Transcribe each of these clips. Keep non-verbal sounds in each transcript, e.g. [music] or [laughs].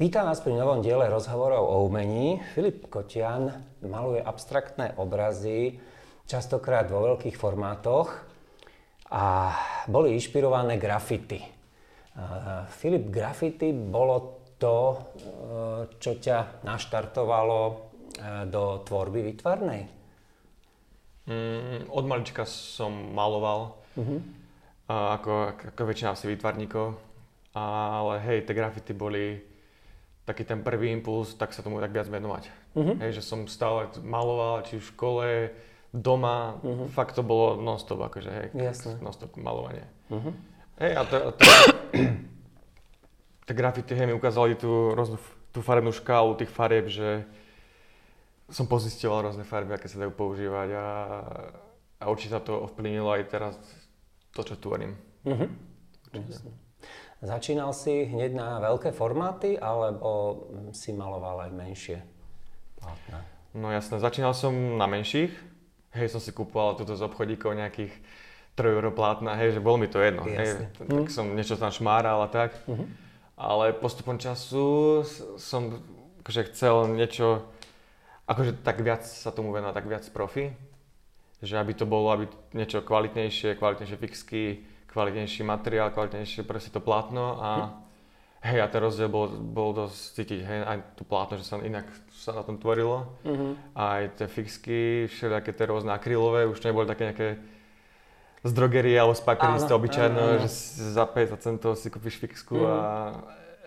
Vítam vás pri novom diele rozhovorov o umení. Filip Kotian maluje abstraktné obrazy, častokrát vo veľkých formátoch a boli inšpirované grafity. Filip, grafity bolo to, e, čo ťa naštartovalo e, do tvorby vytvarnej? Mm, od malička som maloval, uh-huh. ako, ako väčšina asi výtvarníkov, ale hej, tie grafity boli taký ten prvý impuls, tak sa tomu tak viac venovať. Uh-huh. Hej, že som stále maloval, či v škole, doma, uh-huh. fakt to bolo non-stop, akože hej, Jasne. non-stop malovanie. Uh-huh. Hej, a [coughs] tie grafity, hej, mi ukázali tú, roznú, tú farebnú škálu tých farieb, že som pozistil rôzne farby, aké sa dajú používať a, a určite sa to ovplyvnilo aj teraz to, čo tvorím. Uh-huh. Začínal si hneď na veľké formáty, alebo si maloval aj menšie plátna? No jasné, začínal som na menších. Hej, som si kúpoval túto z obchodíkov nejakých 3 euro plátna, hej, že bolo mi to jedno. Hej, tak mm. som niečo tam šmáral a tak. Mm-hmm. Ale postupom času som akože chcel niečo, akože tak viac sa tomu venovať, tak viac profi. Že aby to bolo aby niečo kvalitnejšie, kvalitnejšie fixky, kvalitnejší materiál, kvalitnejšie proste to plátno a hej, a ten rozdiel bol, bol dosť cítiť, hej, aj to plátno, že sa inak sa na tom tvorilo. Mm-hmm. Aj tie fixky, všetky tie rôzne akrylové, už neboli také nejaké z drogerie alebo z papieristy obyčajno, že za 50 centov si kúpiš fixku mm-hmm. a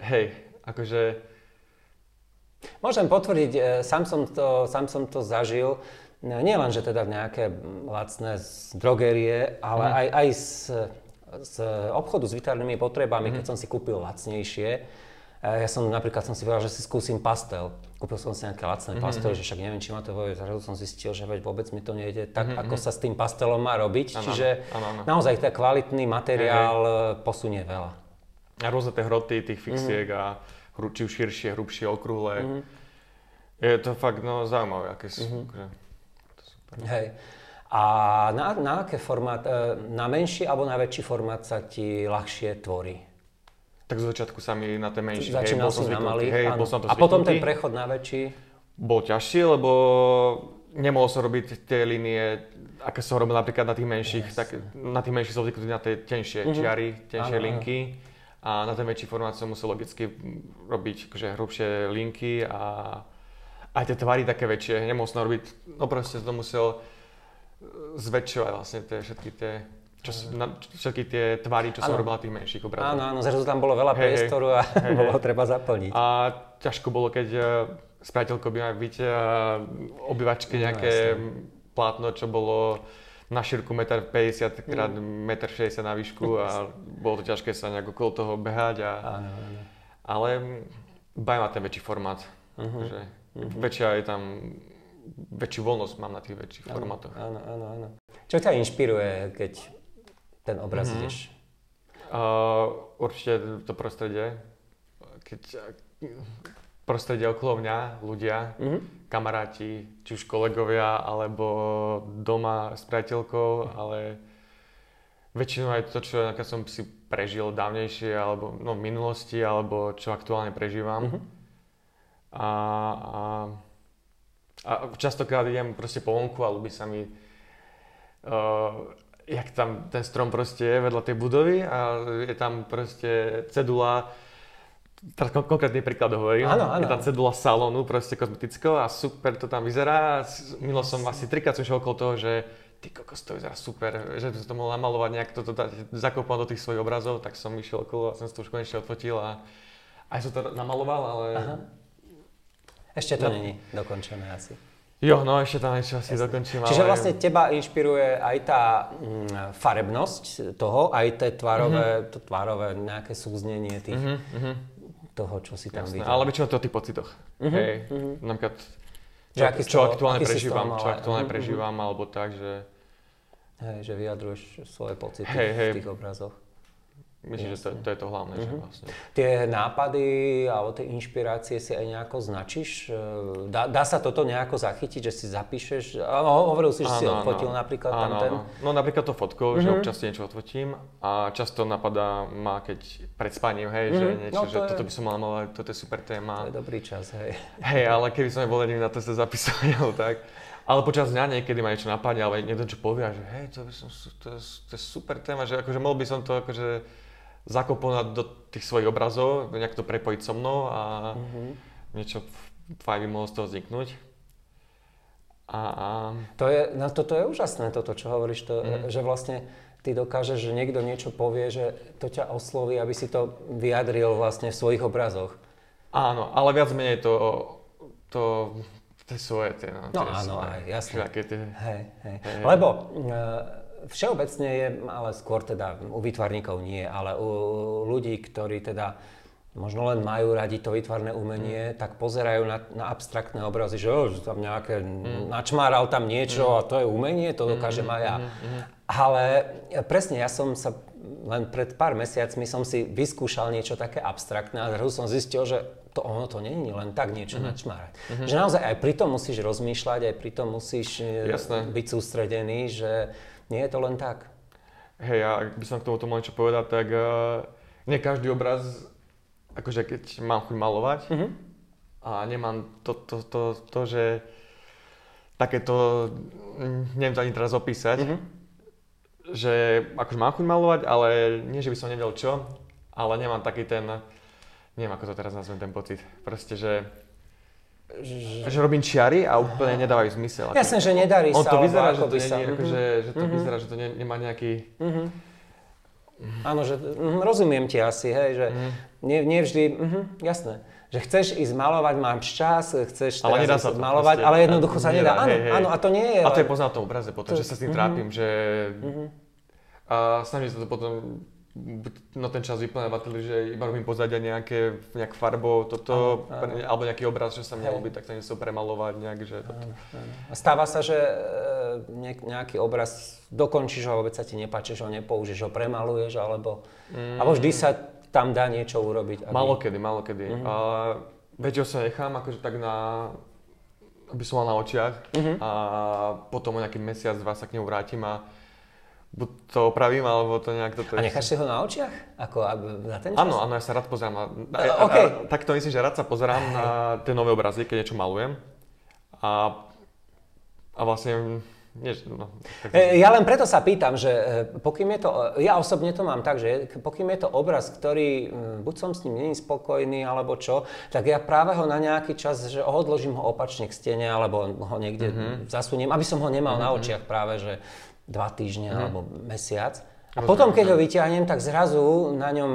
hej, akože... Môžem potvrdiť, e, sám som to, sám som to zažil, nie len, že teda nejaké lacné z drogerie, ale mm. aj, aj z z obchodu s výtvarnými potrebami, mm-hmm. keď som si kúpil lacnejšie, ja som napríklad som si povedal, že si skúsim pastel. Kúpil som si nejaké lacné mm-hmm. pastely, že však neviem, či ma to bude. Zrazu som zistil, že veď vôbec mi to nejde tak, mm-hmm. ako sa s tým pastelom má robiť. Ano, Čiže ano, ano. naozaj ten kvalitný materiál hey, hey. posunie veľa. A rôzne tie hroty tých fixiek mm-hmm. a či už širšie, hrubšie, okrúhle. Mm-hmm. Je to fakt no, zaujímavé, aké sú. Mm-hmm. Hej. A na, na aké formát, e, na menší alebo na väčší formát sa ti ľahšie tvorí? Tak z začiatku sa mi na ten menší, Začínal hej, si na malý, hej, bol som to A potom ten prechod na väčší? Bol ťažší, lebo nemohol som robiť tie linie, aké som robil napríklad na tých menších, yes. tak na tých menších som zvyknutý na tie tenšie mm-hmm. čiary, tenšie ano, linky. Ano. A na ten väčší formát som musel logicky robiť akože hrubšie linky a aj tie tvary také väčšie. Nemohol som robiť, no proste som musel zväčšovať vlastne tie všetky tie čo, na, všetky tie tvary, čo ano. som robil na tých menších obrazoch. Áno, áno, zrazu tam bolo veľa hey, priestoru a hey, bolo hey. treba zaplniť. A ťažko bolo, keď uh, s priateľkou bývame v byte a obývačke nejaké no, plátno, čo bolo na šírku 1,50 m x 1,60 m na výšku a [laughs] bolo to ťažké sa nejak okolo toho behať. A, áno, áno. Ale baví ma ten väčší formát. Uh-huh. Že uh-huh. Väčšia je tam väčšiu voľnosť mám na tých väčších áno, formátoch. Áno, áno, áno. Čo ťa inšpiruje, keď ten obraz mm-hmm. ideš? Uh, určite to prostredie. Keď prostredie okolo mňa, ľudia, mm-hmm. kamaráti, či už kolegovia, alebo doma s priateľkou, ale väčšinou aj to, čo som si prežil dávnejšie, alebo no, v minulosti, alebo čo aktuálne prežívam. Mm-hmm. A, a a častokrát idem proste po vonku a ľubí sa mi, uh, jak tam ten strom proste je vedľa tej budovy a je tam proste cedula, teraz konkrétny príklad hovorím, áno, áno. je tam cedula salónu proste kozmetického a super to tam vyzerá. Milo som asi trikrát som okolo toho, že ty kokos, to vyzerá super, že by som to mohol namalovať, nejak to, to dať, zakopať do tých svojich obrazov, tak som išiel okolo a som si to už konečne odfotil a aj som to namaloval, ale Aha. Ešte to není dokončené asi. Jo, no ešte tam niečo asi dokončím. Čiže ale... vlastne teba inšpiruje aj tá mm, farebnosť toho, aj tie tvárové, mm-hmm. to tvárové nejaké súznenie tých, mm-hmm. toho, čo si tam videl. Ale väčšinou to o tých pocitoch. Mm-hmm. Hej, mm-hmm. napríklad, čo, čo, čo aktuálne prežívam, čo aktuálne mm-hmm. prežívam, alebo tak, že... Hej, že vyjadruješ svoje pocity hej, hej. v tých obrazoch. Myslím, že to, to je to hlavné, že vlastne. Tie nápady alebo tie inšpirácie si aj nejako značíš? E, Dá, dá sa toto nejako zachytiť, že si zapíšeš? Áno, hovoril si, že si Áno, odfotil áno. napríklad Áno, tam ten. áno. No napríklad to fotkou, že občas si niečo odfotím a často napadá ma, keď pred spaním, hej, že Mhm. niečo, No, že to je- toto by som mal malovať, toto je super To téma. je dobrý čas, hej. Hej, ale keby som nebol na to sa tak. Ale počas dňa niekedy ma niečo napadne, ale niekto čo povie, že hej, to, by som, to, je, to je super téma, že akože mohol by som to akože zakomponovať do tých svojich obrazov, nejak to prepojiť so mnou a Mhm. niečo fajn by mohlo z toho vzniknúť. A, a To je, no toto je úžasné, toto, čo hovoríš, to, Mhm. že vlastne ty dokážeš, že niekto niečo povie, že to ťa osloví, aby si to vyjadril vlastne v svojich obrazoch. áno, ale viac menej to, to, tie svoje, tie, no, No tie áno, svoje, aj, jasné. tie, Hej, hej. Hej. Lebo e, všeobecne je, ale skôr teda u výtvarníkov nie, ale u ľudí, ktorí teda možno len majú radi to výtvarné umenie, tak pozerajú na, na abstraktné obrazy, že oh, tam nejaké, načmáral tam niečo a to je umenie, to dokážem aj ja. Ale presne, ja som sa len pred pár mesiacmi som si vyskúšal niečo také abstraktné a zrazu som zistil, že to ono to není len tak niečo načmárať. Že naozaj aj pri tom musíš rozmýšľať, aj pri tom musíš e, Jasné. byť sústredený, že nie je to len tak. Hej, a ak by som k tomuto mal niečo povedať, tak uh, nie každý obraz, akože keď mám chuť malovať Mhm. a nemám to, to, to, to, že takéto, neviem to ani teraz opísať, Mhm. že akože mám chuť malovať, ale nie, že by som nevedel čo, ale nemám taký ten, neviem ako to teraz nazvem ten pocit, proste, že, že robím čiary a úplne nedávajú zmysel. Ako- Jasné, že nedarí on sa, to alebo vyzerá, že ako to, nie, sa... nie, Mhm. akože, že to vyzerá, že to ne, nemá nejaký... Áno, že mhm, rozumiem ti asi, hej, že Mhm. nie, nie vždy, mhm, jasné. Že chceš ísť malovať, máš čas, chceš Ale teraz nedá sa to malovať, proste. ale jednoducho sa nedá. Áno, hej, hej. áno, a to nie je A to je poznať na tom obraze potom, To- že sa s tým mhm. trápim, že... A snažím sa to potom na ten čas bateli, že iba robím pozadia nejaké, nejak farbou, toto, Áno, áno. alebo nejaký obraz, že sa mi ľúbi, tak sa nechcem premalovať nejak, že toto. A stáva sa, že e, nejaký obraz dokončíš ho, vôbec sa ti nepáči, že ho nepoužiješ, ho premaluješ, alebo, Mm. alebo vždy sa tam dá niečo urobiť. aby- Málo kedy, málo kedy. Mhm. A väčšinou sa nechám akože tak na aby som mal na očiach Mhm. a potom o nejaký mesiac, dva sa k nemu vrátim a buď to opravím, alebo to nejak toto... A necháš si ho na očiach? Ako za ten čas? Áno, áno, ja sa rád pozerám na... E, A, a, OK. a, tak to myslím, že rád sa pozerám na tie nové obrazy, keď niečo malujem. A, a vlastne... Nie, no, tak, E, Ja len preto sa pýtam, že e, pokým je to, e, ja osobne to mám tak, že pokým je to obraz, ktorý buď som s ním není spokojný, alebo čo, tak ja práve ho na nejaký čas, že odložím ho opačne k stene, alebo ho niekde Mhm. zasuniem, aby som ho nemal na očiach práve, že dva týždne Mhm. alebo mesiac. A potom, keď ho vyťahnem, tak zrazu na ňom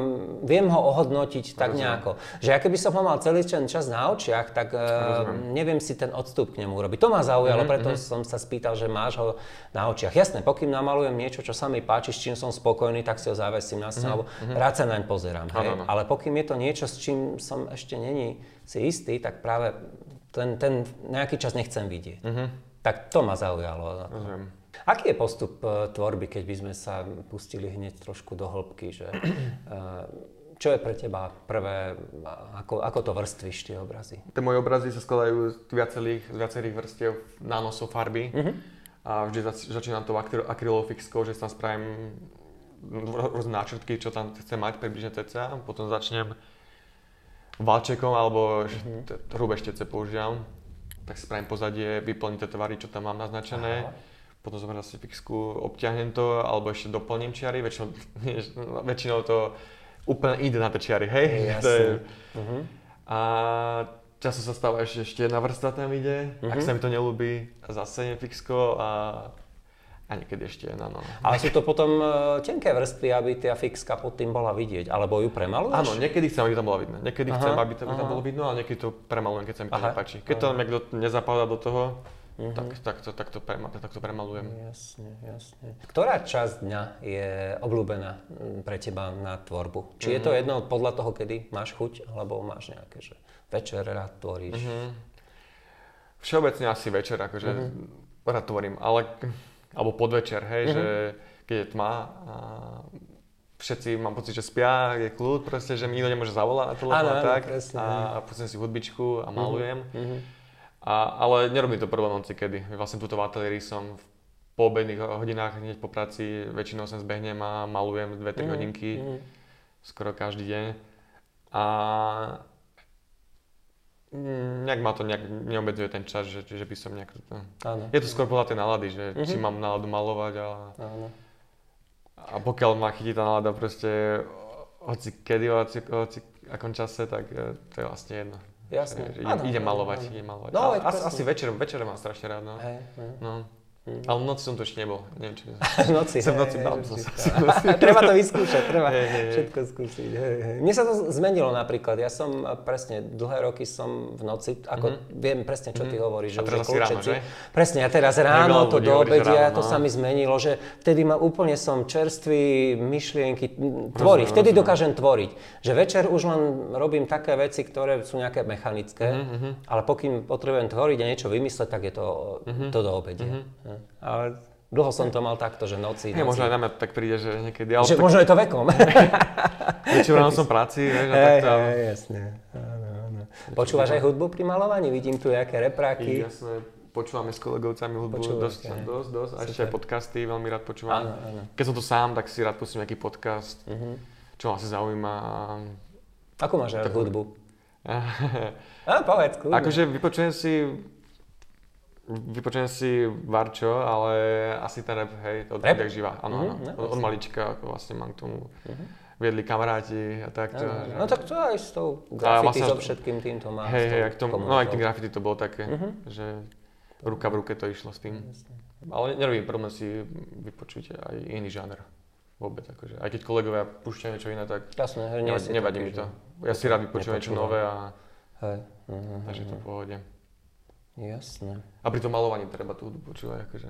viem ho ohodnotiť tak Rozumiem. nejako. Že ja keby som ho mal celý ten čas na očiach, tak e, neviem si ten odstup k nemu urobiť. To ma zaujalo, Mhm, preto som sa spýtal, že máš ho na očiach. Jasné, pokým namalujem niečo, čo sa mi páči, s čím som spokojný, tak si ho zavesím na stenu, alebo rád sa naň pozerám. Hej? Mhm. Ale pokým je to niečo, s čím som ešte není si istý, tak práve ten, ten nejaký čas nechcem vidieť. Mhm. Tak to ma zaujalo. rozumiem. Aký je postup e, tvorby, keď by sme sa pustili hneď trošku do hĺbky? Že, e, čo je pre teba prvé, ako, ako to vrstvíš tie obrazy? Tie moje obrazy sa skladajú z viacerých, z viacerých vrstiev nánosov farby. Mhm. A vždy zač- začínam akryl- akrylovou fixkou, že tam spravím rô- rôzne náčrtky, čo tam chcem mať približne cca. Potom začnem valčekom alebo Mhm. mm-hmm. hrubé štece používam. Tak si spravím pozadie, vyplním tie tvary, čo tam mám naznačené. Aha. Potom zoberiem zase fixku, obťahnem to, alebo ešte doplním čiary. Väčšinou, [laughs] väčšinou to úplne ide na tie čiary, hej? Jasné. [laughs] To je, Uh-huh. a často sa stáva ešte, ešte jedna vrstva tam ide, ak Mhm. sa mi to nelúbi, zase fixko a, a niekedy ešte jedna, no. Ale sú to potom e, tenké vrstvy, aby tá fixka pod tým bola vidieť, alebo ju premaluješ? Áno, niekedy chcem, aby tam bola vidno. Niekedy Aha, chcem, aby to, aby tam aha. bolo vidno, ale niekedy to premalujem, keď sa mi to Aha, nepáči. Keď to niekto nezapadá do toho, tak, tak, to, tak, to prema, tak to premalujem. Jasne, jasne. Ktorá časť dňa je obľúbená mm, pre teba na tvorbu? Či je to jedno podľa toho, kedy máš chuť, alebo máš nejaké, že večer rád tvoríš? Mhm. Všeobecne asi večer, akože rád tvorím, ale, alebo podvečer, hej, že keď je tma a všetci mám pocit, že spia, je kľud, proste, že mi nikto nemôže zavolať na telefón a tak. presne, a, pustím si hudbičku a malujem. Mhm. A, ale nerobím to prvé noci kedy. Vlastne tuto v ateliéri som v poobedných hodinách hneď po práci, väčšinou sem zbehnem a malujem 2-3 Mhm, hodinky, mhm. skoro každý deň. A mm, nejak ma to nejak neobmedzuje ten čas, že, že by som nejak... No. Áno. Je to skôr podľa tej nálady, že Mhm. či mám náladu malovať a, Áno. a pokiaľ ma chytí tá nálada proste hoci kedy, hoci, hoci akom čase, tak e, to je vlastne jedno. Áno, ide, ide áno, malovať, áno. ide malovať. No, veď asi, večer, večer mám strašne rád, no. Hej. no. Mhm. Ale v noci som to ešte nebol. Neviem, či... [laughs] V noci. Som v noci hej, som sa- [laughs] Treba to vyskúšať, treba Hej, hej, všetko skúsiť. Hej, hej. Mne sa to zmenilo napríklad. Ja som eh, presne dlhé roky som v noci, ako viem presne, čo ty hovoríš. Že Mhm. A už teraz je asi ráno, že? Presne, a teraz ráno, to do že obedia, ráno, to no. sa mi zmenilo, že vtedy ma úplne som čerstvý, myšlienky, m, tvoriť, vtedy rozumiem. dokážem tvoriť. Že večer už len robím také veci, ktoré sú nejaké mechanické, Mhm, ale pokým potrebujem tvoriť a niečo vymysleť, tak je to, Mhm. to do obedia. Hej. Ale dlho som to mal takto, že noci, Nie, noci. možno aj na mňa tak príde, že niekedy, ale Že tak možno je to vekom. [laughs] väčšinou ráno som práci, vieš, a takto. hej, jasne. Áno, áno. Počúvaš aj hudbu pri malovaní? Vidím tu nejaké repráky. Jasné, počúvame s kolegovcami hudbu, Počúvate, dosť, hej. dosť, dosť. A ešte aj podcasty veľmi rád počúvam. Áno, áno. Keď som tu sám, tak si rád pustím nejaký podcast, Mhm. čo ma asi zaujíma. Ako máš rád hudbu? [laughs] A... Povedz, kľudne. akože vypočujem si Vypočujem si Varčo, ale asi ten rap, hej, od Rap? rap? živá, áno, áno. Mhm, no, Od, od malička, ako vlastne mám k tomu viedli kamaráti a takto. Áno, že- No tak to aj s tou graffiti, vlastne- so všetkým týmto má. Hej, hej, tomu, no aj k graffiti to bolo také, Mhm. že ruka v ruke to išlo s tým. Ale nerobím problém si vypočuť aj iný žáner. Vôbec, akože. Aj keď kolegovia púšťajú niečo iné, tak Jasné, hej, nevadí, nevadí mi to. Ja si rád vypočujem niečo nové a Hej. mhm, takže to v pohode. Jasné. A pri tom malovaní treba tú hudbu počúvať, akože.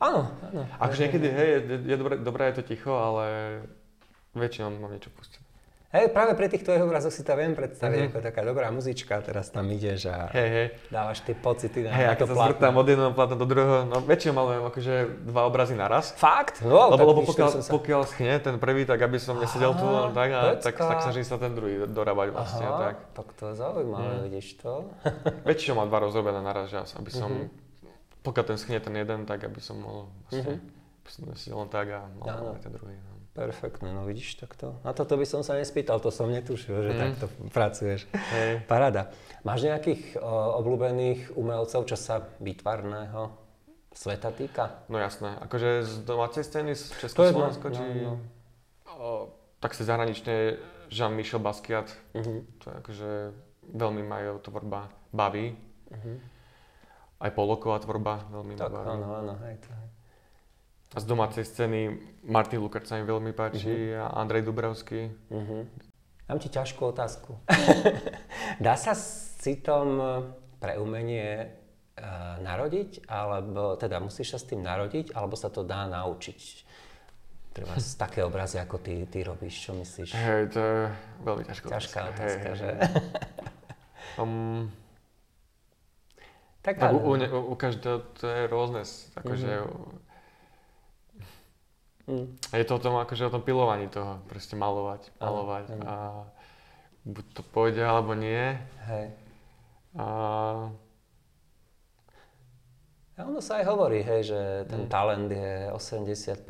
Áno, áno. Akože niekedy, hej, je, je dobré, dobré je to ticho, ale väčšinou mám niečo pustiť. Hej, práve pri tých tvojich obrazoch si to viem predstaviť Mhm. ako taká dobrá muzička, teraz tam ideš a Hej, hej. dávaš tie pocity na, Hej, ako to sa plátno. zvrtám od jedného plátna do druhého, no väčšinou malujem akože dva obrazy naraz. Fakt? No, Lebo, lebo pokiaľ, sa... pokiaľ schne ten prvý, tak aby som nesedel tu len tak, a, tak, tak snažím sa ten druhý dorábať vlastne. Aha, Tak. tak to je zaujímavé, Mm. vidíš to. [laughs] Väčšinou mám dva rozrobené naraz, že aby som, Mhm. pokiaľ ten schne ten jeden, tak aby som mohol vlastne, Mhm. som nesedel len tak a mal ten druhý. No. Perfektné, no vidíš takto. Na toto by som sa nespýtal, to som netušil, že Mhm. takto pracuješ. Hej. Paráda. Máš nejakých o, obľúbených umelcov, čo sa výtvarného sveta týka? No jasné, akože z domácej scény z Československa, no, či... no, O, tak si zahranične Jean-Michel Basquiat, Mhm. to je akože veľmi ma jeho tvorba baví. Mhm. Aj poloková tvorba veľmi Tak ma baví. áno, áno, hej, to je. A z domácej scény Martin Lukáč sa mi veľmi páči a Andrej Dubravský. Mhm. Mám ti ťažkú otázku. [laughs] Dá sa s citom pre umenie e, narodiť, alebo teda musíš sa s tým narodiť, alebo sa to dá naučiť? Treba z také obrazy, ako ty, ty robíš, čo myslíš? Hej, to je veľmi ťažká Ťažká Hej, otázka, hej, že? hej. Um, Tak tak u, u, u, u každého to je rôzne. Akože, Mm. Je to o tom, akože o tom pilovaní toho, proste malovať, malovať áno. a buď to pôjde alebo nie. Hej. A A ono sa aj hovorí, hej, že ten Mm. talent je 80%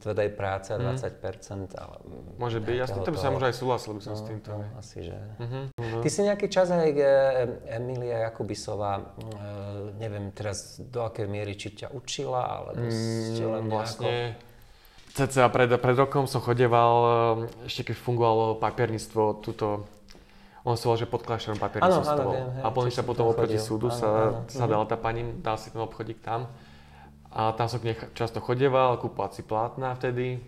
tvrdej práce a Mm. 20% ale, mm, môže byť, jasne, to by sa možno aj súhlasil by som s no, týmto. no, asi, že... Mhm, mhm. Ty si nejaký čas aj e, Emilia Jakubisová, e, neviem teraz do akej miery, či ťa učila, alebo ste len Mm, nejako... cca pred, pred rokom som chodeval, eh, ešte keď fungovalo papierníctvo, tuto, on sa volal, že pod kláštorom papierníctvo Áno, áno, bol. viem, hej, A potom sa potom oproti súdu Áno, sa, áno, sa mhm. dala tá pani, dal si ten obchodík tam. A tam som k nej často chodeval, kúpal si plátna vtedy.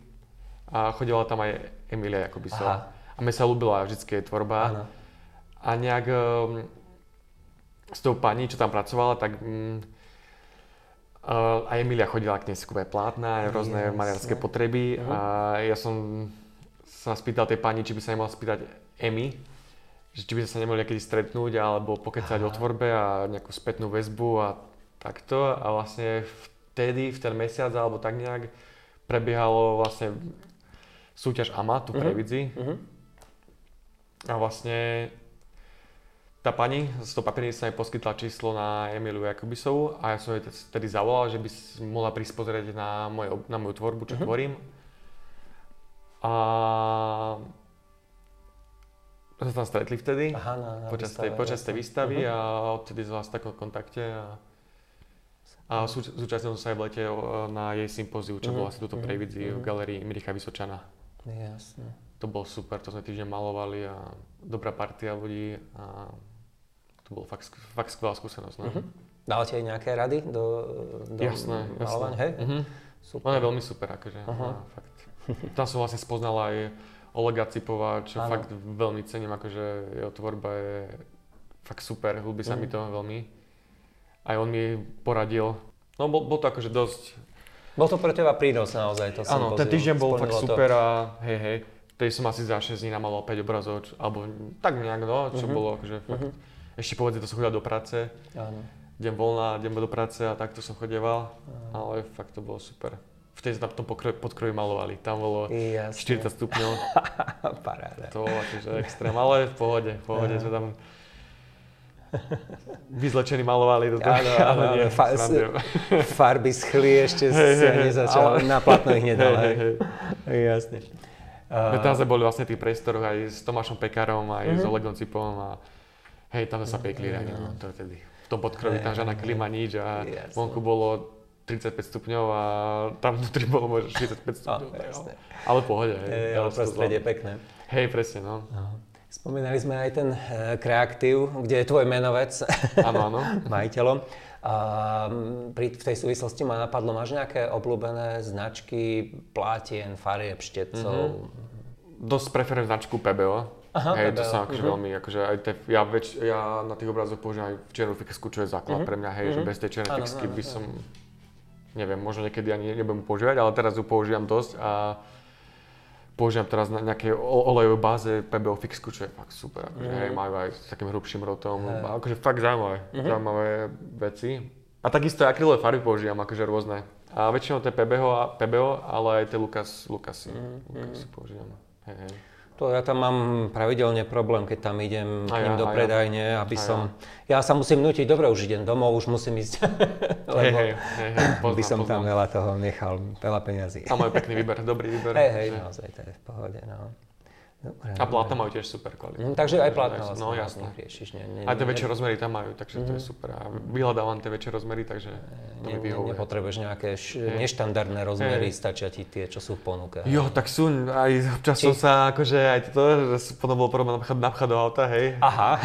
A chodila tam aj Emilia Jakubisová. A mne sa ľúbila vždycky jej tvorba. Áno. A nejak um, s tou pani, čo tam pracovala, tak um, uh, aj Emilia chodila k nej si kúpať plátna, aj rôzne Jasné. maliarské potreby. Mhm. A ja som sa spýtal tej pani, či by sa nemohla spýtať Emy, že či by sa nemohli niekedy stretnúť alebo pokecať o tvorbe a nejakú spätnú väzbu a takto. A vlastne vtedy, v ten mesiac alebo tak nejak prebiehalo vlastne súťaž AMA tu v Previdzi. Mhm. A vlastne tá pani z toho papiernice mi poskytla číslo na Emiliu Jakubisovu a ja som jej tedy zavolal, že by si mohla prísť pozrieť na, moje, na moju tvorbu, čo Mhm. tvorím. A sme sa tam stretli vtedy Aha, na, na počas, výstave, tej, počas tej výstavy Mhm. a odtedy sme vás v takom kontakte a, a súč- zúčastnil som sa aj v lete na jej sympóziu, čo Mhm, bolo asi tuto mhm, v Prejvidzi v galerii Miricha Vysočana. Jasne. To bolo super, to sme týždeň malovali a dobrá partia ľudí a to bolo fakt, fakt skvelá skúsenosť. No. Mhm. Dal ti aj nejaké rady do, do Jasné, malovania? jasné. Hej? Mhm. Super. Ona je veľmi super, akože. Aha. Aha. Fakt. Tam som vlastne spoznal aj Olega Cipova, čo Áno. fakt veľmi cením, akože jeho tvorba je fakt super, ľúbi sa Mhm. mi to veľmi. Aj on mi poradil. No bol, bol to akože dosť... Bol to pre teba prínos naozaj, to Áno, ten týždeň bol fakt to. super a hej, hej. Vtedy som asi za 6 dní namaloval 5 obrazov, čo- alebo tak nejak no, čo Mhm. bolo akože fakt... Mhm. Ešte povedz, to som chodil do práce, Áno. deň voľná, deň do práce a takto som chodieval, Áno. ale fakt to bolo super. Vtedy sme na tom pokroj, podkroji malovali, tam bolo Jasne. 40 stupňov, [laughs] Paráda. to bolo akože extrém, ale v pohode, v pohode Áno. sme tam vyzlečení malovali do toho. Áno, áno, [laughs] nie, fa- srandujem. Farby schli, ešte hej, ani hej, nezačal, ale- na platno ich nedal, hej, hej. Jasne. My tam sme boli vlastne v tých priestoroch aj s Tomášom Pekarom, aj s Mhm. Olegom Cipom a hej, tam sa pekli ráno, no, to je tedy. V tom podkroví tam žiadna hej. klima, nič a Jasne. vonku bolo 35 stupňov a tam vnútri bolo možno 45 [laughs] No, stupňov. tak, jasne. ale v pohode, hej. Ja ale prostredie pekné. Hej, presne, no. No. Spomínali sme aj ten e, kreatív, kde je tvoj menovec Áno, áno. [laughs] majiteľom. Pri, v tej súvislosti ma napadlo, máš nejaké obľúbené značky plátien, farieb, štetcov? Dosť preferujem značku PBO. Aha, hej, to PBO, sa akože mhm. veľmi, akože aj te, ja, väč, ja na tých obrazoch používam aj čiernu fixku, čo je základ Mhm. pre mňa, hej, že Mhm. bez tej čiernej fixky by som, neviem, možno niekedy ani nebudem používať, ale teraz ju používam dosť a používam teraz na nejakej olejovej báze PBO fixku, čo je fakt super, akože, Mhm. hej, majú aj s takým hrubším rotom, Hej. a akože fakt zaujímavé, Mhm. zaujímavé veci. A takisto aj akrylové farby používam, akože rôzne. A väčšinou to je PBO, ale aj tie Lucas, Lucasy, Mhm, Lucasy používam. Hej, hej. To ja tam mám pravidelne problém, keď tam idem k ním ja, do a ja. predajne, aby som... Ja sa musím nutiť, dobre, už idem domov, už musím ísť, [laughs] lebo hej, hej, hej, poznám, by som tam poznám. veľa toho nechal, veľa peňazí. A majú pekný výber, dobrý [laughs] výber. Hej, hej, Že- naozaj, to je v pohode, no. Dobre, A plátna majú tiež super kvalitu. Mhm, takže aj plátna No vlastne jasné. riešiš, nie, nie, Aj tie väčšie rozmery tam majú, takže to je super. A vyhľadávam tie väčšie rozmery, takže to ne, mi ne, vyhovuje. nepotrebuješ nejaké š- Hej. neštandardné rozmery, Hej. stačia ti tie, čo sú v ponuke. Jo, tak sú, aj občas Či- som sa, akože aj toto, že potom bol problém napchať, napchať do auta, hej. Aha,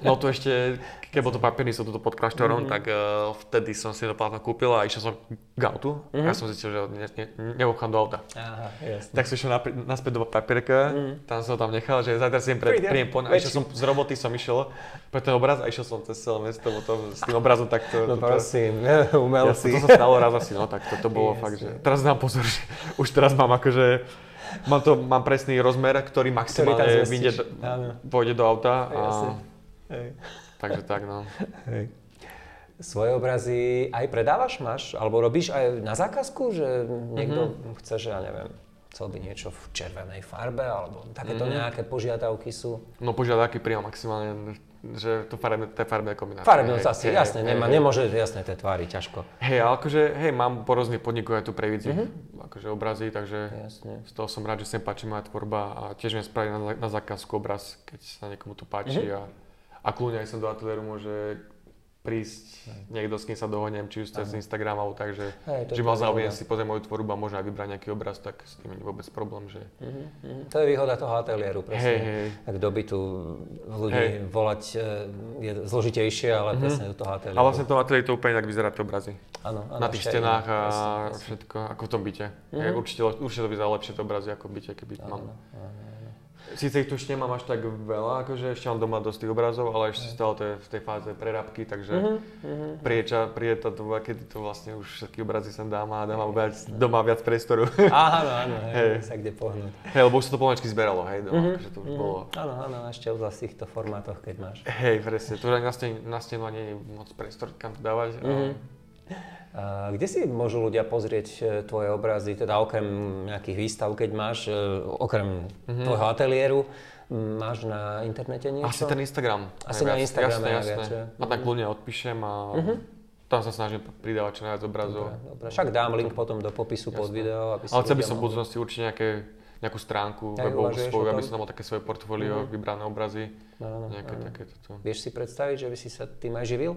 No to ešte, keď bol to papierný som tuto pod kláštorom, Mhm. tak uh, vtedy som si to plátno kúpil a išiel som k autu Mhm. a ja som zistil, že ne, ne, nevobchám do auta. aha, jasne. Tak som išiel napr- naspäť do papierka, Mhm. tam som tam nechal, že zajtra si pred, príjem pon, a išiel som z roboty, som išiel pre ten obraz a išiel som cez celé mesto potom, s tým obrazom takto. No toto- prosím, ja, [laughs] umelci. to sa stalo raz asi, no tak toto bolo Jasne. fakt, že teraz dám pozor, že už teraz mám akože, mám to, mám presný rozmer, ktorý maximálne tam vyjde, pôjde do auta a, Jasne. Hej. Takže tak no. Hej. Svoje obrazy aj predávaš, máš? Alebo robíš aj na zákazku, že niekto Mhm. chce, že ja neviem, chcel by niečo v červenej farbe, alebo takéto Mhm. nejaké požiadavky sú? No požiadavky príjam maximálne, že to farebné, to je farebné kombinácie. Farebnosť hej, asi, hej, jasné, hej, nemá, hej. nemôže, jasné, tie tvári, ťažko. Hej, ale akože, hej, mám po rôznych podnikoch aj tu previdzi, akože obrazy, takže Jasne. z toho som rád, že sa mi páči moja tvorba a tiež viem spraviť na, na zákazku obraz, keď sa niekomu to páči a, a kľudne aj sem do ateliéru môže prísť niekto, s kým sa dohodnem, či už cez Instagram alebo tak, že, Hej, že je záujem si pozrieť moju tvorbu a možno aj vybrať nejaký obraz, tak s tým nie je vôbec problém, že Mhm, mhm. To je výhoda toho ateliéru, presne. hej, hej, Tak do bytu ľudí Hej. volať e, je zložitejšie, ale presne do toho ateliéru. a vlastne to ateliér to úplne tak vyzerá tie obrazy. áno, áno, na tých stenách a presne, presne. všetko, ako v tom byte. Mhm. Hej, určite, určite to vyzerá lepšie to obrazy ako v byte, keby mám. Áno, áno. Síce ich tu ešte nemám až tak veľa, akože ešte mám doma dosť tých obrazov, ale ešte stále to je v tej fáze prerábky, takže Mhm, mhm. príde, ča, príde tá doba, kedy to vlastne už všetky obrazy sem dám a dám viac, doma viac priestoru. Áno, áno, hej, sa kde pohnúť. hej, lebo už sa to pomaličky zberalo, hej, doma, Mhm, akože to už mhm. bolo. Áno, áno, ešte obzvlášť v týchto formátoch, keď máš. Hej, presne, tu na stenu, na stenu nie je moc priestor kam to dávať. Mhm. Kde si môžu ľudia pozrieť e, tvoje obrazy, teda okrem nejakých výstav, keď máš, e, okrem mm-hmm. tvojho ateliéru, máš na internete niečo? Asi ten Instagram. Asi na Instagrame jasné, jasné. Viac, a tak kľudne odpíšem a mm-hmm. tam sa snažím pridávať čo najviac obrazov. Dobre, dobre. Však dám link potom do popisu jasné. pod video. Aby si Ale chcel by som v budúcnosti určite nejaké nejakú stránku ja webovú svoju, aby som mal také svoje portfólio, mm-hmm. vybrané obrazy, no, no, nejaké no. takéto. Vieš si predstaviť, že by si sa tým aj živil?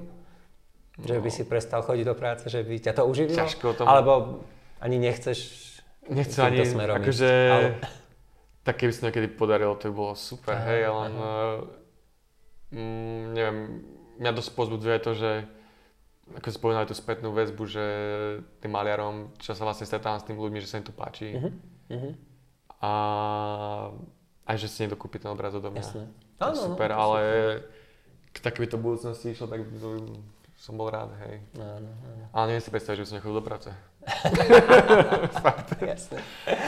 Že by si prestal chodiť do práce, že by ťa to uživilo? Ťažko tomu... Alebo ani nechceš Nechcem ani, akože, ale... tak keby sa niekedy podarilo, to by bolo super, aha, hej, len, mm, neviem, mňa dosť pozbudzuje to, že ako spomínali tú spätnú väzbu, že tým maliarom, čo sa vlastne stretávam s tými ľuďmi, že sa im to páči. Uh-huh. A aj, že si niekto kúpi ten obraz odo mňa. Jasne. To je super, no, ale k takéto budúcnosti išlo, tak som bol rád, hej. Áno, áno. Ale neviem si predstaviť, že by som nechodil do práce. [laughs] fakt. Jasne.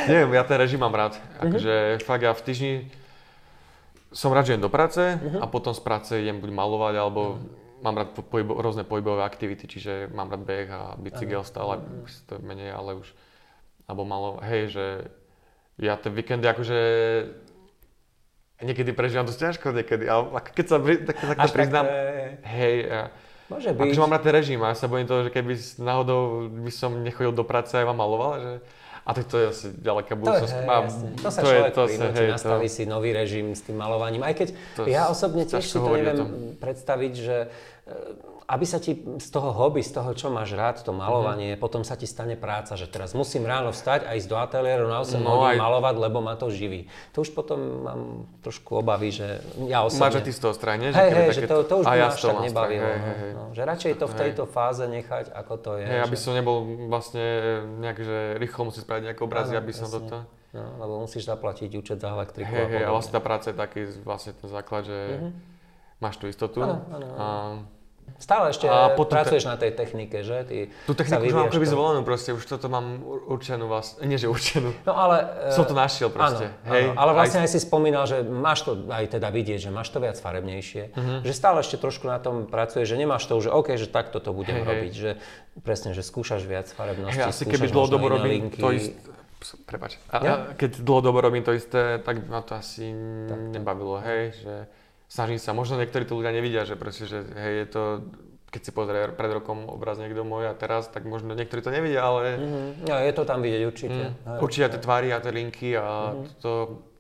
Neviem, ja ten režim mám rád. Akože uh-huh. fakt ja v týždni som rád, že idem do práce uh-huh. a potom z práce idem buď malovať, alebo uh-huh. mám rád pohybo, rôzne pohybové aktivity, čiže mám rád beh a bicykel uh-huh. stále, uh-huh. to menej, ale už, alebo malo, hej, že ja ten víkend akože niekedy prežívam dosť ťažko niekedy, ale keď sa tak, tak to priznám, tak, hej, ja, Môže byť. Akože mám rád ten režim a ja sa bojím toho, že keby náhodou by som nechodil do práce a vám maloval, že a to, to je asi ďaleká budúcnosť. To, je, to sa to človek je, to prinúti, hej, nastaví to... si nový režim s tým malovaním. Aj keď to ja osobne tiež si to neviem predstaviť, že aby sa ti z toho hobby, z toho, čo máš rád, to malovanie, mm-hmm. potom sa ti stane práca, že teraz musím ráno vstať a ísť do ateliéru na 8 no, hodín aj... malovať, lebo ma to živí. To už potom mám trošku obavy, že ja osobne... Máš ty z toho strane? Hej, hej, že to, to už by až tak nebavilo. Hej, no, hej, no, že radšej to v tejto hej. fáze nechať, ako to je. Hej, že... aby som nebol vlastne nejak, že rýchlo musím spraviť nejaké obrazy, aby som toto... No, lebo musíš zaplatiť účet za elektriku. Hej, hej, a vlastne tá práca je taký vlastne ten základ, že mm-hmm. máš tú istotu. Áno, áno, áno. A Stále ešte a potom pracuješ te... na tej technike, že? Ty Tú techniku už mám keby zvolenú proste, už toto mám určenú vlastne, nie že určenú. No ale... [laughs] Som to našiel proste. Áno, Hej, áno, ale vlastne aj... aj si spomínal, že máš to aj teda vidieť, že máš to viac farebnejšie, uh-huh. že stále ešte trošku na tom pracuješ, že nemáš to už, OK, že takto to budem hey, robiť, hey. že presne, že skúšaš viac farebnosti, hey, asi keby dlhodobo robím to isté, Prepač. A, ja? a keď dlhodobo robím to isté, tak ma to asi tak, nebavilo, hej, že snažím sa, možno niektorí to ľudia nevidia, že proste, že hej, je to, keď si pozrie pred rokom obraz niekto môj a teraz, tak možno niektorí to nevidia, ale... Mm-hmm. Ja, je to tam vidieť určite. Mm, hej, určite aj tie tvary a tie linky a mm-hmm. to,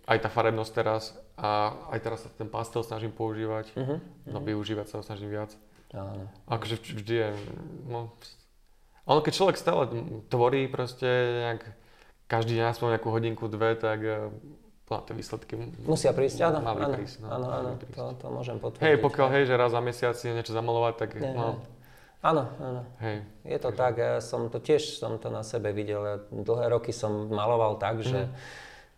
aj tá farebnosť teraz a aj teraz sa ten pastel snažím používať, mm-hmm. no využívať sa ho snažím viac. Áno. Akože vždy je, no, ono keď človek stále tvorí proste nejak, každý deň aspoň nejakú hodinku, dve, tak No, tie výsledky musia prísť, áno, mali áno, prísť. No, áno, áno, prísť. To, to môžem potvrdiť. Hej, pokiaľ hej, že raz za mesiac si niečo zamalovať, tak nie, no. Áno, áno. Hej. Je to Takže. tak, ja som to tiež som to na sebe videl. Dlhé roky som maloval tak, mm. že mhm.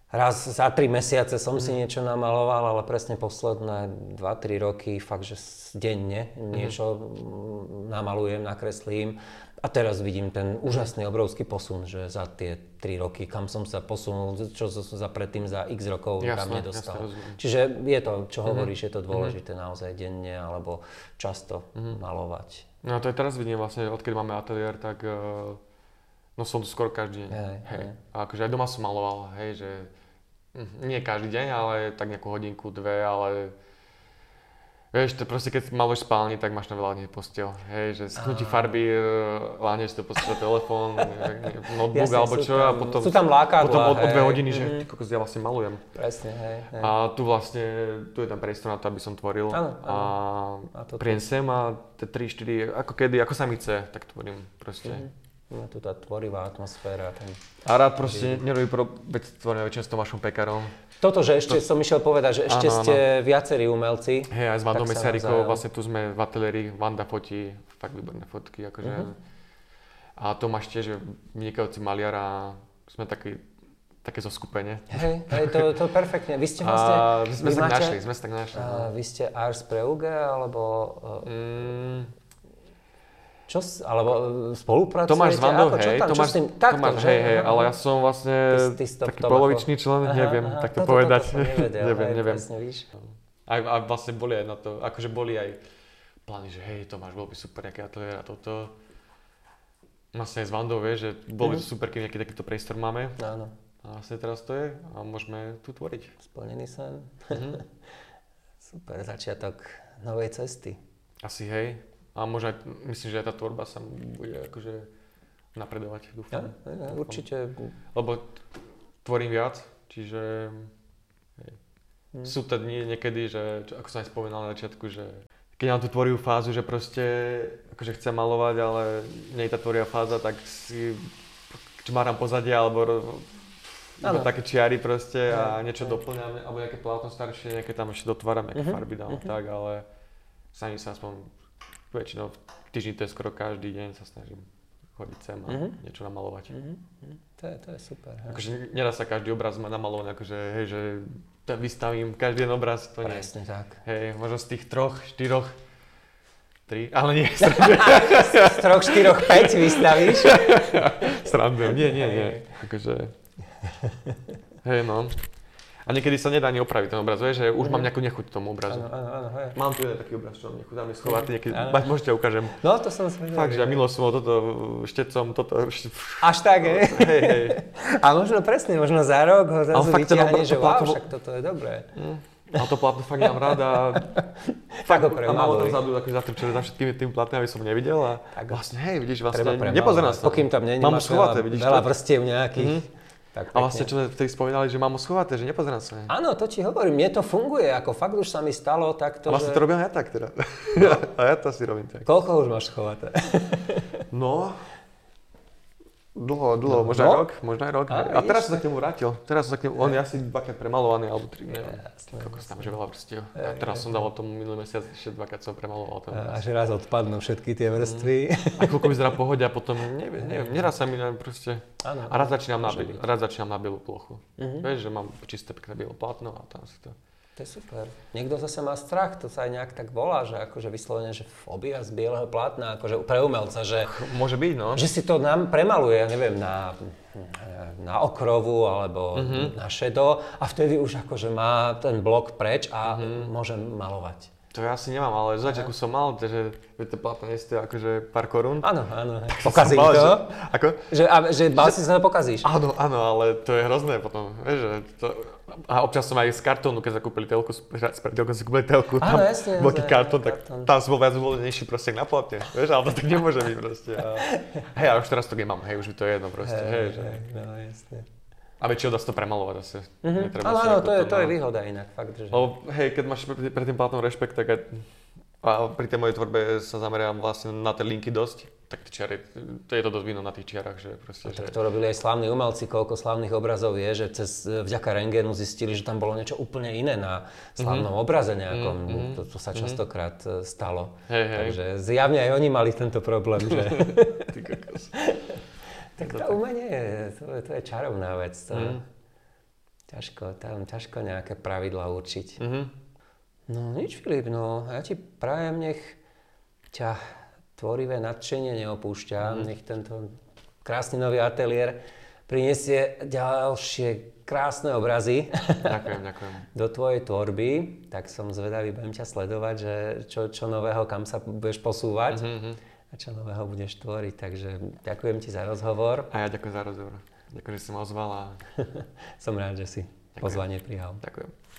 raz za tri mesiace som mm. si mhm. niečo namaloval, ale presne posledné 2-3 roky fakt, že denne mhm. niečo mm. namalujem, nakreslím a teraz vidím ten úžasný, obrovský posun, že za tie 3 roky, kam som sa posunul, čo som sa predtým za x rokov jasne, kam nedostal. Jasne, Čiže je to, čo mm-hmm. hovoríš, je to dôležité mm-hmm. naozaj denne alebo často mm-hmm. malovať. No to aj teraz vidím vlastne, odkedy máme ateliér, tak uh, no som tu skoro každý deň. Hej, hej. A akože aj doma som maloval, hej, že hm, nie každý deň, ale tak nejakú hodinku, dve, ale Vieš, to proste keď maluješ spálni, tak máš na veľa dní postel. Hej, že schnutí farby, e, láhneš to postel telefón, [laughs] notebook Jasne, alebo čo tam, a potom, sú tam lákadla, potom o, o dve hodiny, mm-hmm. že ty kokos, ja vlastne malujem. Presne, hej, hej. A tu vlastne, tu je ten priestor na to, aby som tvoril. Áno, áno. A, a príjem sem a tie 3, 4, ako kedy, ako sa mi chce, tak tvorím proste. Mm-hmm. No, tu tá tvorivá atmosféra. Ten... A rád proste nerobí pro, veď tvorím väčšinou s Tomášom Pekarom. Toto, že ešte to... som išiel povedať, že ešte áno, ste áno. viacerí umelci. Hej, aj s Vandou Mesárikou, vlastne tu sme v ateliéri, Vanda fotí fakt výborné fotky, akože. Uh-huh. A Tomáš tiež vynikajúci maliar a sme taký, také zoskupenie. Hej, hej to, to perfektne. Vy ste vlastne... A, sme sa tak našli, sme sa tak našli. A, no. Vy ste Ars Preuge, alebo... Mm, čo, alebo e, spolupracujete? Tomáš s Vandou, hej, tam, Tomáš, tým, takto, Tomáš, hej, hej, ale ja som vlastne ty, ty taký polovičný člen, aha, neviem aha, takto toto, povedať. Toto nevedel, [laughs] neviem, hej, neviem. Presne, víš. A, a vlastne boli aj na to, akože boli aj plány, že hej, Tomáš, bol by super nejaký ateliér a toto. vlastne aj s Vandou, vieš, že bolo by to super, keď nejaký takýto priestor máme. Áno, A vlastne teraz to je a môžeme tu tvoriť. splnený sen. Mhm. [laughs] Super, začiatok novej cesty. Asi hej. A možno aj, myslím, že aj tá tvorba sa bude akože napredovať, Ja, dúfam. ja, určite. Lebo tvorím viac, čiže hej. Hm. sú to dni niekedy, že, čo, ako som aj spomínal na začiatku, že keď mám tú tvorivú fázu, že proste akože chcem malovať, ale nie je tá tvorivá fáza, tak si čmáram pozadie alebo iba Áno. také čiary proste a Hej, niečo hej. doplňam, alebo nejaké plátno staršie, nejaké tam ešte dotváram, nejaké Mhm, farby dám mhm. tak, ale snažím sa aspoň väčšinou v týždni to je skoro každý deň sa snažím chodiť sem a Mhm. niečo namalovať. Mhm, mhm. To, je, to je super. Akože nedá sa každý obraz mať namalovaný, akože hej, že to vystavím každý jeden obraz, to nie. Presne tak. Hej, možno z tých troch, štyroch, tri, ale nie, [laughs] Z troch, štyroch, päť vystavíš. srandujem, nie, nie, nie. Hej. Akože, hej no. A niekedy sa nedá ani opraviť ten obraz, vieš, že už mám nejakú nechuť tomu obrazu. Áno, áno, áno, hej. Mám tu jeden taký obraz, čo mám nechuť, tam je schovatý, niekedy, Áno. [laughs] mať, môžete ukážem. No, to som zvedavý. Fakt, že ja milo som toto štecom, toto, Až tak, hej. [laughs] hej, hej. A možno presne, možno za rok ho zrazu fakt obr- že wow, však toto je dobré. A to plátno fakt [laughs] mám rád a ho a malo tam vzadu akože zatrčené za všetkými tými plátnami som nevidel a Tak. vlastne hej, vidíš, vlastne nepozerám sa. Pokým tam není, Mám schovaté, veľa, vidíš veľa to? vrstiev nejakých. Mhm. Tak A vlastne, pekne. čo sme vtedy spomínali, že mám ho schovaté, že nepozerám sa. Áno, to ti hovorím, mne to funguje, ako fakt už sa mi stalo takto, A vlastne že... to robím ja tak teda. [laughs] a ja to asi robím tak. Koľko už máš schovaté? No, dlho, dlho, možno aj no. rok, možno aj rok. A. A, teraz som sa k nemu vrátil. Teraz som sa k nemu, on je asi dvakrát premalovaný, alebo tri, neviem. Koľko tam, že veľa vrstiev. A teraz som dával tomu minulý mesiac, ešte dvakrát som premaloval ten A obraz. že raz odpadnú všetky tie vrstvy. A koľko vyzerá pohodia, potom neviem, neviem, neraz sa mi len proste... Áno. A raz začínam na, raz začínam na bielú plochu. Mhm. Vieš, že mám čisté pekné biele plátno a tam si to... To je super. Niekto zase má strach, to sa aj nejak tak volá, že akože vyslovene, že fóbia z bieleho plátna, akože pre umelca, že, Môže byť, no. že si to nám premaluje, ja neviem, na, na okrovu alebo Mhm. na šedo a vtedy už akože má ten blok preč a Mhm. môžem malovať. To ja asi nemám, ale z začiatku som mal, že to plátno nestojí akože pár korún. Áno, áno. mal, to. Že, ako? Že, a, že bál si sa to pokazíš. Áno, áno, ale to je hrozné potom, vieš, že to... A občas som aj z kartónu, keď zakúpili telku, s s predelkou si kúpili telku, Áno, tam jasne, bol taký jasne, kartón, tak kartón. tam som bol viac uvoľnenejší proste na plátne, vieš, ale to tak nemôže byť proste. A... Hej, a už teraz to nemám, hej, už mi to je jedno proste, hej, že... hej, no jasne. A väčšinou dá sa to premalovať zase. Mhm. Netreba Áno, áno, to je, to je výhoda inak, fakt, že... Lebo hej, keď máš pre, pre tým plátnom rešpekt, tak aj, a pri tej mojej tvorbe sa zameriam vlastne na tie linky dosť, tak tie čiary, to je to dosť vidno na tých čiarach, že proste, že... Tak to robili aj slávni umelci, koľko slávnych obrazov je, že cez, vďaka rengénu zistili, že tam bolo niečo úplne iné na slávnom obraze nejakom. Mhm, To, to sa častokrát e, stalo. Hej, hej. Takže zjavne aj oni mali tento problém, že... [laughs] Ty kokos. [laughs] tak to umenie, to, je- to je čarovná vec. To, Mhm. ťažko, tam ťažko nejaké pravidla určiť. Mhm. No nič, Filip, no ja ti prajem, nech ťa tvorivé nadšenie neopúšťa, Mhm. nech tento krásny nový ateliér prinesie ďalšie krásne obrazy [laughs] Ďakujem, ďakujem. do tvojej tvorby, tak som zvedavý, budem ťa sledovať, že čo, čo nového, kam sa budeš posúvať Mhm. a čo nového budeš tvoriť. Takže ďakujem ti za rozhovor. A ja ďakujem za rozhovor. Ďakujem, že si ma ozval a [laughs] Som rád, že si pozvanie prijal. ďakujem.